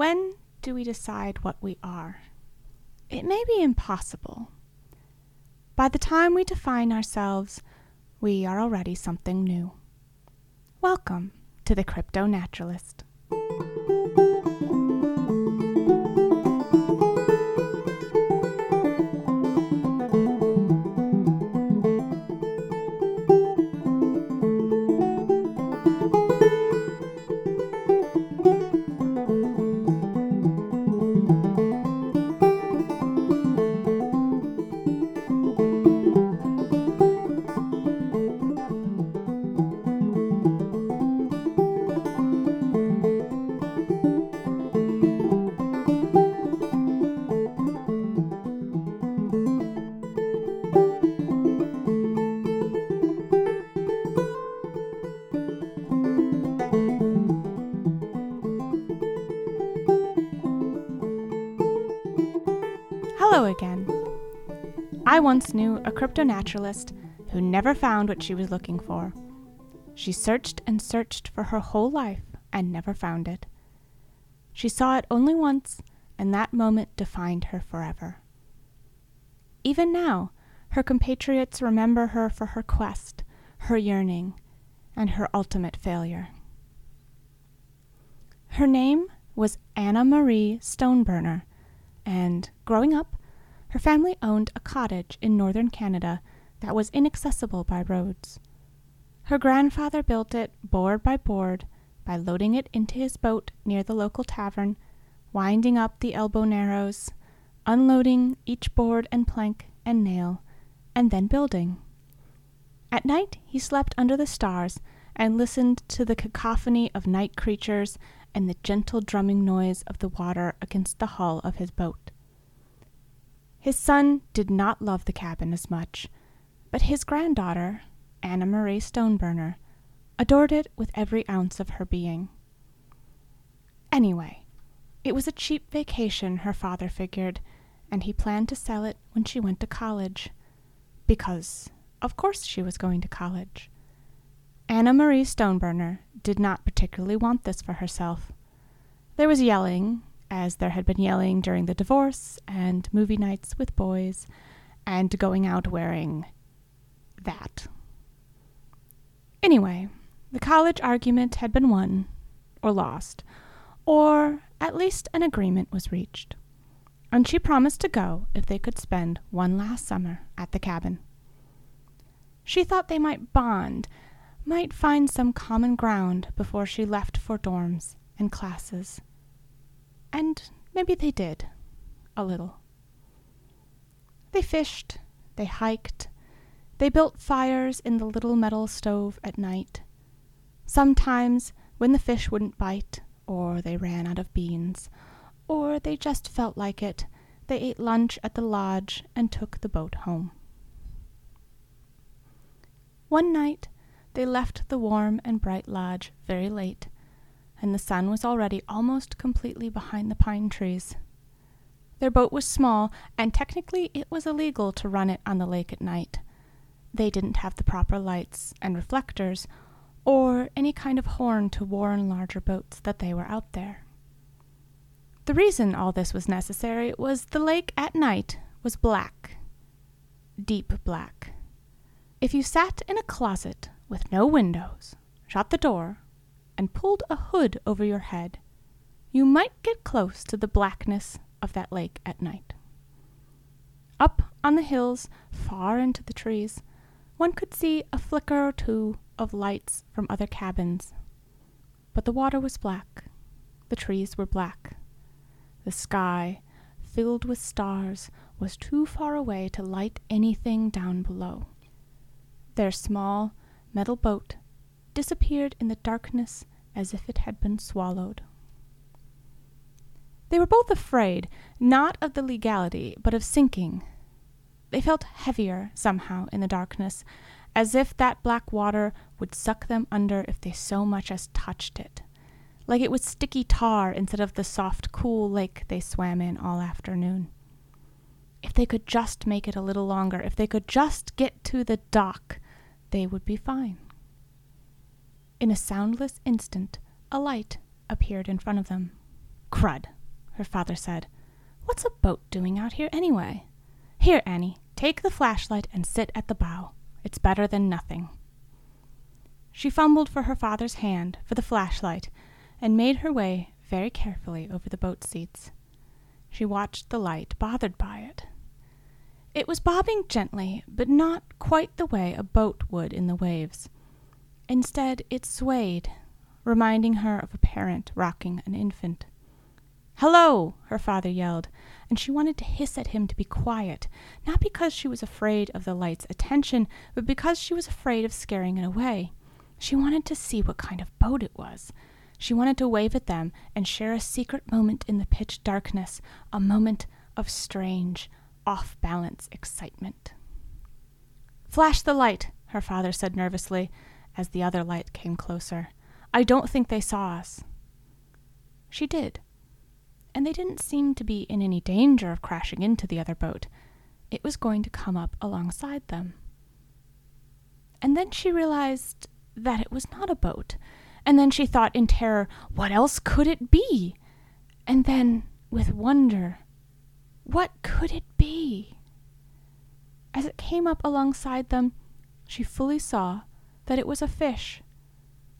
When do we decide what we are? It may be impossible. By the time we define ourselves, we are already something new. Welcome to the Crypto Naturalist. I once knew a crypto naturalist who never found what she was looking for. She searched and searched for her whole life and never found it. She saw it only once, and that moment defined her forever. Even now, her compatriots remember her for her quest, her yearning, and her ultimate failure. Her name was Anna Marie Stoneburner, and growing up, her family owned a cottage in northern Canada that was inaccessible by roads. Her grandfather built it board by board by loading it into his boat near the local tavern, winding up the elbow narrows, unloading each board and plank and nail, and then building. At night he slept under the stars and listened to the cacophony of night creatures and the gentle drumming noise of the water against the hull of his boat. His son did not love the cabin as much, but his granddaughter, Anna Marie Stoneburner, adored it with every ounce of her being. Anyway, it was a cheap vacation, her father figured, and he planned to sell it when she went to college. Because, of course, she was going to college. Anna Marie Stoneburner did not particularly want this for herself. There was yelling, as there had been yelling during the divorce and movie nights with boys, and going out wearing that. Anyway, the college argument had been won, or lost, or at least an agreement was reached, and she promised to go if they could spend one last summer at the cabin. She thought they might bond, might find some common ground before she left for dorms and classes. And maybe they did, a little. They fished, they hiked, they built fires in the little metal stove at night. Sometimes, when the fish wouldn't bite, or they ran out of beans, or they just felt like it, they ate lunch at the lodge and took the boat home. One night, they left the warm and bright lodge very late, and the sun was already almost completely behind the pine trees. Their boat was small, and technically it was illegal to run it on the lake at night. They didn't have the proper lights and reflectors, or any kind of horn to warn larger boats that they were out there. The reason all this was necessary was the lake at night was black, deep black. If you sat in a closet with no windows, shut the door, and pulled a hood over your head, you might get close to the blackness of that lake at night. Up on the hills, far into the trees, one could see a flicker or two of lights from other cabins. But the water was black, the trees were black. The sky, filled with stars, was too far away to light anything down below. Their small metal boat disappeared in the darkness as if it had been swallowed. They were both afraid, not of the legality, but of sinking. They felt heavier, somehow, in the darkness, as if that black water would suck them under if they so much as touched it, like it was sticky tar instead of the soft, cool lake they swam in all afternoon. If they could just make it a little longer, if they could just get to the dock, they would be fine. In a soundless instant, a light appeared in front of them. Crud, her father said. What's a boat doing out here anyway? Here, Annie, take the flashlight and sit at the bow. It's better than nothing. She fumbled for her father's hand for the flashlight and made her way very carefully over the boat seats. She watched the light, bothered by it. It was bobbing gently, but not quite the way a boat would in the waves. Instead, it swayed, reminding her of a parent rocking an infant. Hello! her father yelled, and she wanted to hiss at him to be quiet, not because she was afraid of the light's attention, but because she was afraid of scaring it away. She wanted to see what kind of boat it was. She wanted to wave at them and share a secret moment in the pitch darkness, a moment of strange, off balance excitement. Flash the light, her father said nervously, as the other light came closer. I don't think they saw us. She did and they didn't seem to be in any danger of crashing into the other boat. It was going to come up alongside them. And then she realized that it was not a boat. And then she thought in terror, what else could it be? And then, with wonder, what could it be? As it came up alongside them, she fully saw that it was a fish,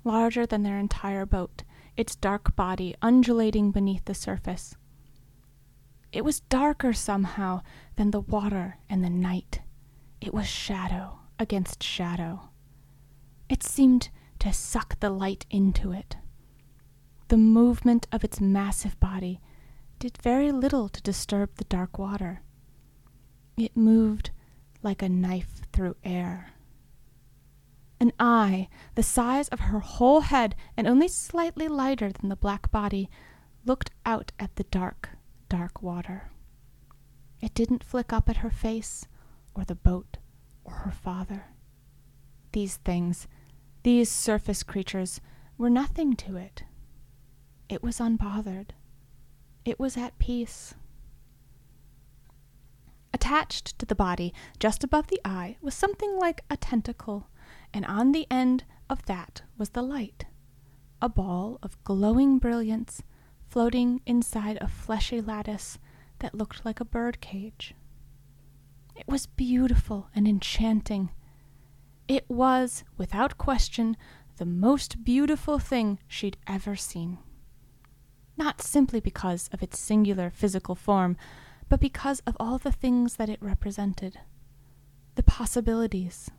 larger than their entire boat, its dark body undulating beneath the surface. It was darker somehow than the water and the night. It was shadow against shadow. It seemed to suck the light into it. The movement of its massive body did very little to disturb the dark water. It moved like a knife through air. An eye, the size of her whole head and only slightly lighter than the black body, looked out at the dark, dark water. It didn't flick up at her face, or the boat, or her father. These things, these surface creatures, were nothing to it. It was unbothered. It was at peace. Attached to the body, just above the eye, was something like a tentacle and on the end of that was the light, a ball of glowing brilliance floating inside a fleshy lattice that looked like a bird cage. It was beautiful and enchanting. It was, without question, the most beautiful thing she'd ever seen. Not simply because of its singular physical form, but because of all the things that it represented the possibilities,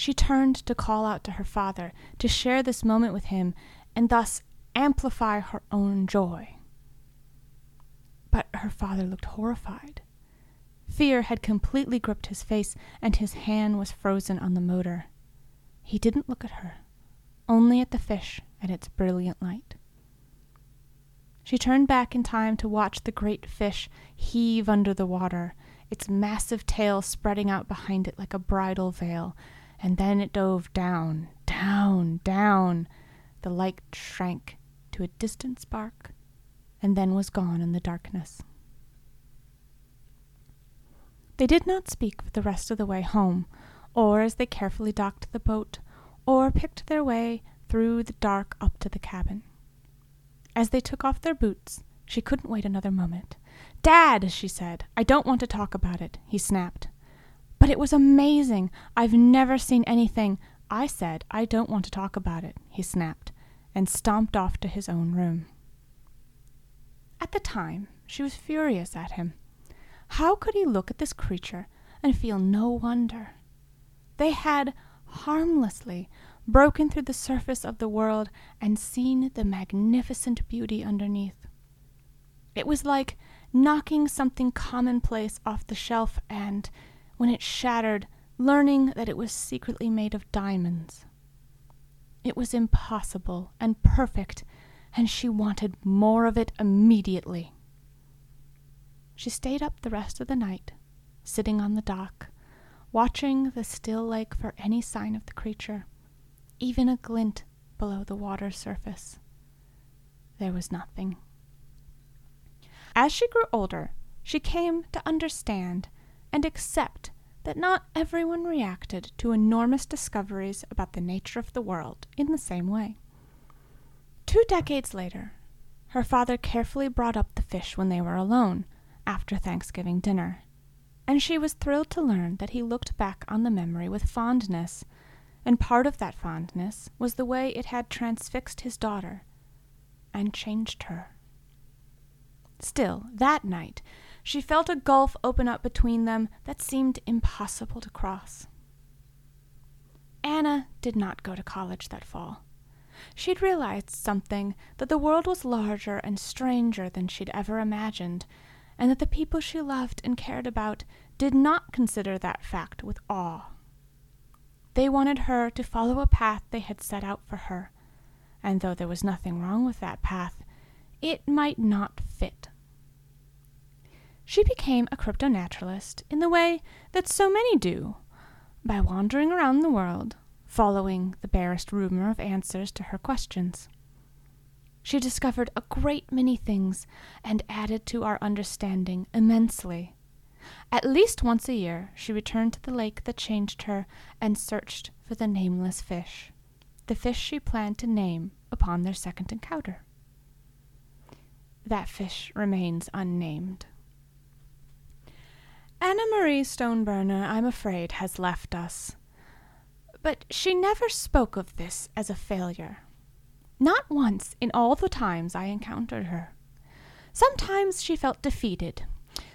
she turned to call out to her father, to share this moment with him, and thus amplify her own joy. But her father looked horrified. Fear had completely gripped his face, and his hand was frozen on the motor. He didn't look at her, only at the fish and its brilliant light. She turned back in time to watch the great fish heave under the water, its massive tail spreading out behind it like a bridal veil, and then it dove down, down, down. The light shrank to a distant spark, and then was gone in the darkness. They did not speak for the rest of the way home, or as they carefully docked the boat, or picked their way through the dark up to the cabin. As they took off their boots, she couldn't wait another moment. Dad, she said, I don't want to talk about it, he snapped. But it was amazing. I've never seen anything. I said, I don't want to talk about it, he snapped, and stomped off to his own room. At the time, she was furious at him. How could he look at this creature and feel no wonder? They had harmlessly broken through the surface of the world and seen the magnificent beauty underneath. It was like knocking something commonplace off the shelf and when it shattered, learning that it was secretly made of diamonds. It was impossible and perfect, and she wanted more of it immediately. She stayed up the rest of the night, sitting on the dock, watching the still lake for any sign of the creature, even a glint below the water's surface. There was nothing. As she grew older, she came to understand and accept that not everyone reacted to enormous discoveries about the nature of the world in the same way. Two decades later, her father carefully brought up the fish when they were alone, after Thanksgiving dinner, and she was thrilled to learn that he looked back on the memory with fondness, and part of that fondness was the way it had transfixed his daughter and changed her. Still, that night, she felt a gulf open up between them that seemed impossible to cross. Anna did not go to college that fall. She'd realized something that the world was larger and stranger than she'd ever imagined, and that the people she loved and cared about did not consider that fact with awe. They wanted her to follow a path they had set out for her, and though there was nothing wrong with that path, it might not fit. She became a crypto naturalist in the way that so many do, by wandering around the world, following the barest rumor of answers to her questions. She discovered a great many things and added to our understanding immensely. At least once a year, she returned to the lake that changed her and searched for the nameless fish, the fish she planned to name upon their second encounter. That fish remains unnamed. Anna Marie Stoneburner, I'm afraid, has left us. But she never spoke of this as a failure. Not once in all the times I encountered her. Sometimes she felt defeated.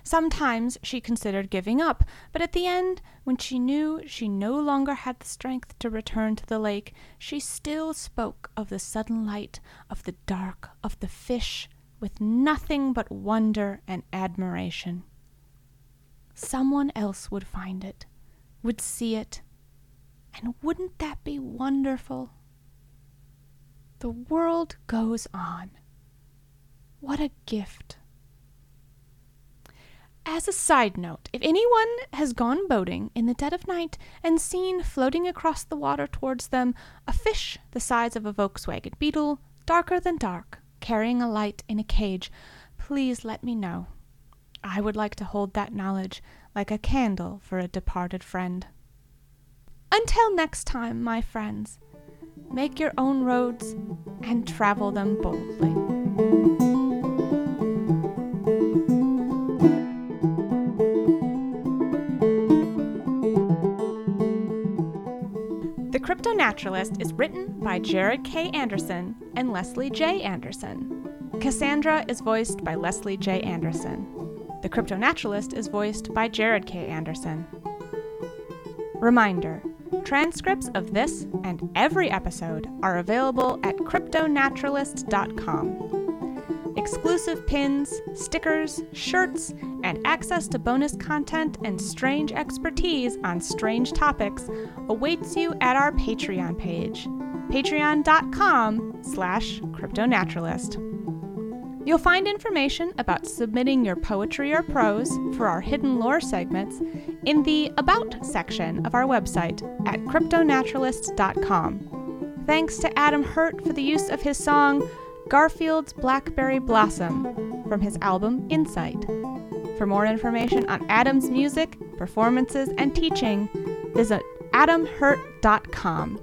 Sometimes she considered giving up, but at the end, when she knew she no longer had the strength to return to the lake, she still spoke of the sudden light, of the dark, of the fish, with nothing but wonder and admiration. Someone else would find it, would see it, and wouldn't that be wonderful? The world goes on. What a gift. As a side note, if anyone has gone boating in the dead of night and seen floating across the water towards them a fish the size of a Volkswagen Beetle, darker than dark, carrying a light in a cage, please let me know. I would like to hold that knowledge like a candle for a departed friend. Until next time, my friends, make your own roads and travel them boldly. The Crypto Naturalist is written by Jarod K. Anderson and Leslie J. Anderson. Cassandra is voiced by Leslie J. Anderson. The Crypto Naturalist is voiced by Jarod K. Anderson. Reminder transcripts of this and every episode are available at cryptonaturalist.com. Exclusive pins, stickers, shirts, and access to bonus content and strange expertise on strange topics awaits you at our Patreon page, patreon.com slash cryptonaturalist. You'll find information about submitting your poetry or prose for our hidden lore segments in the About section of our website at cryptonaturalist.com. Thanks to Adam Hurt for the use of his song Garfield's Blackberry Blossom from his album Insight. For more information on Adam's music, performances, and teaching, visit adamhurt.com.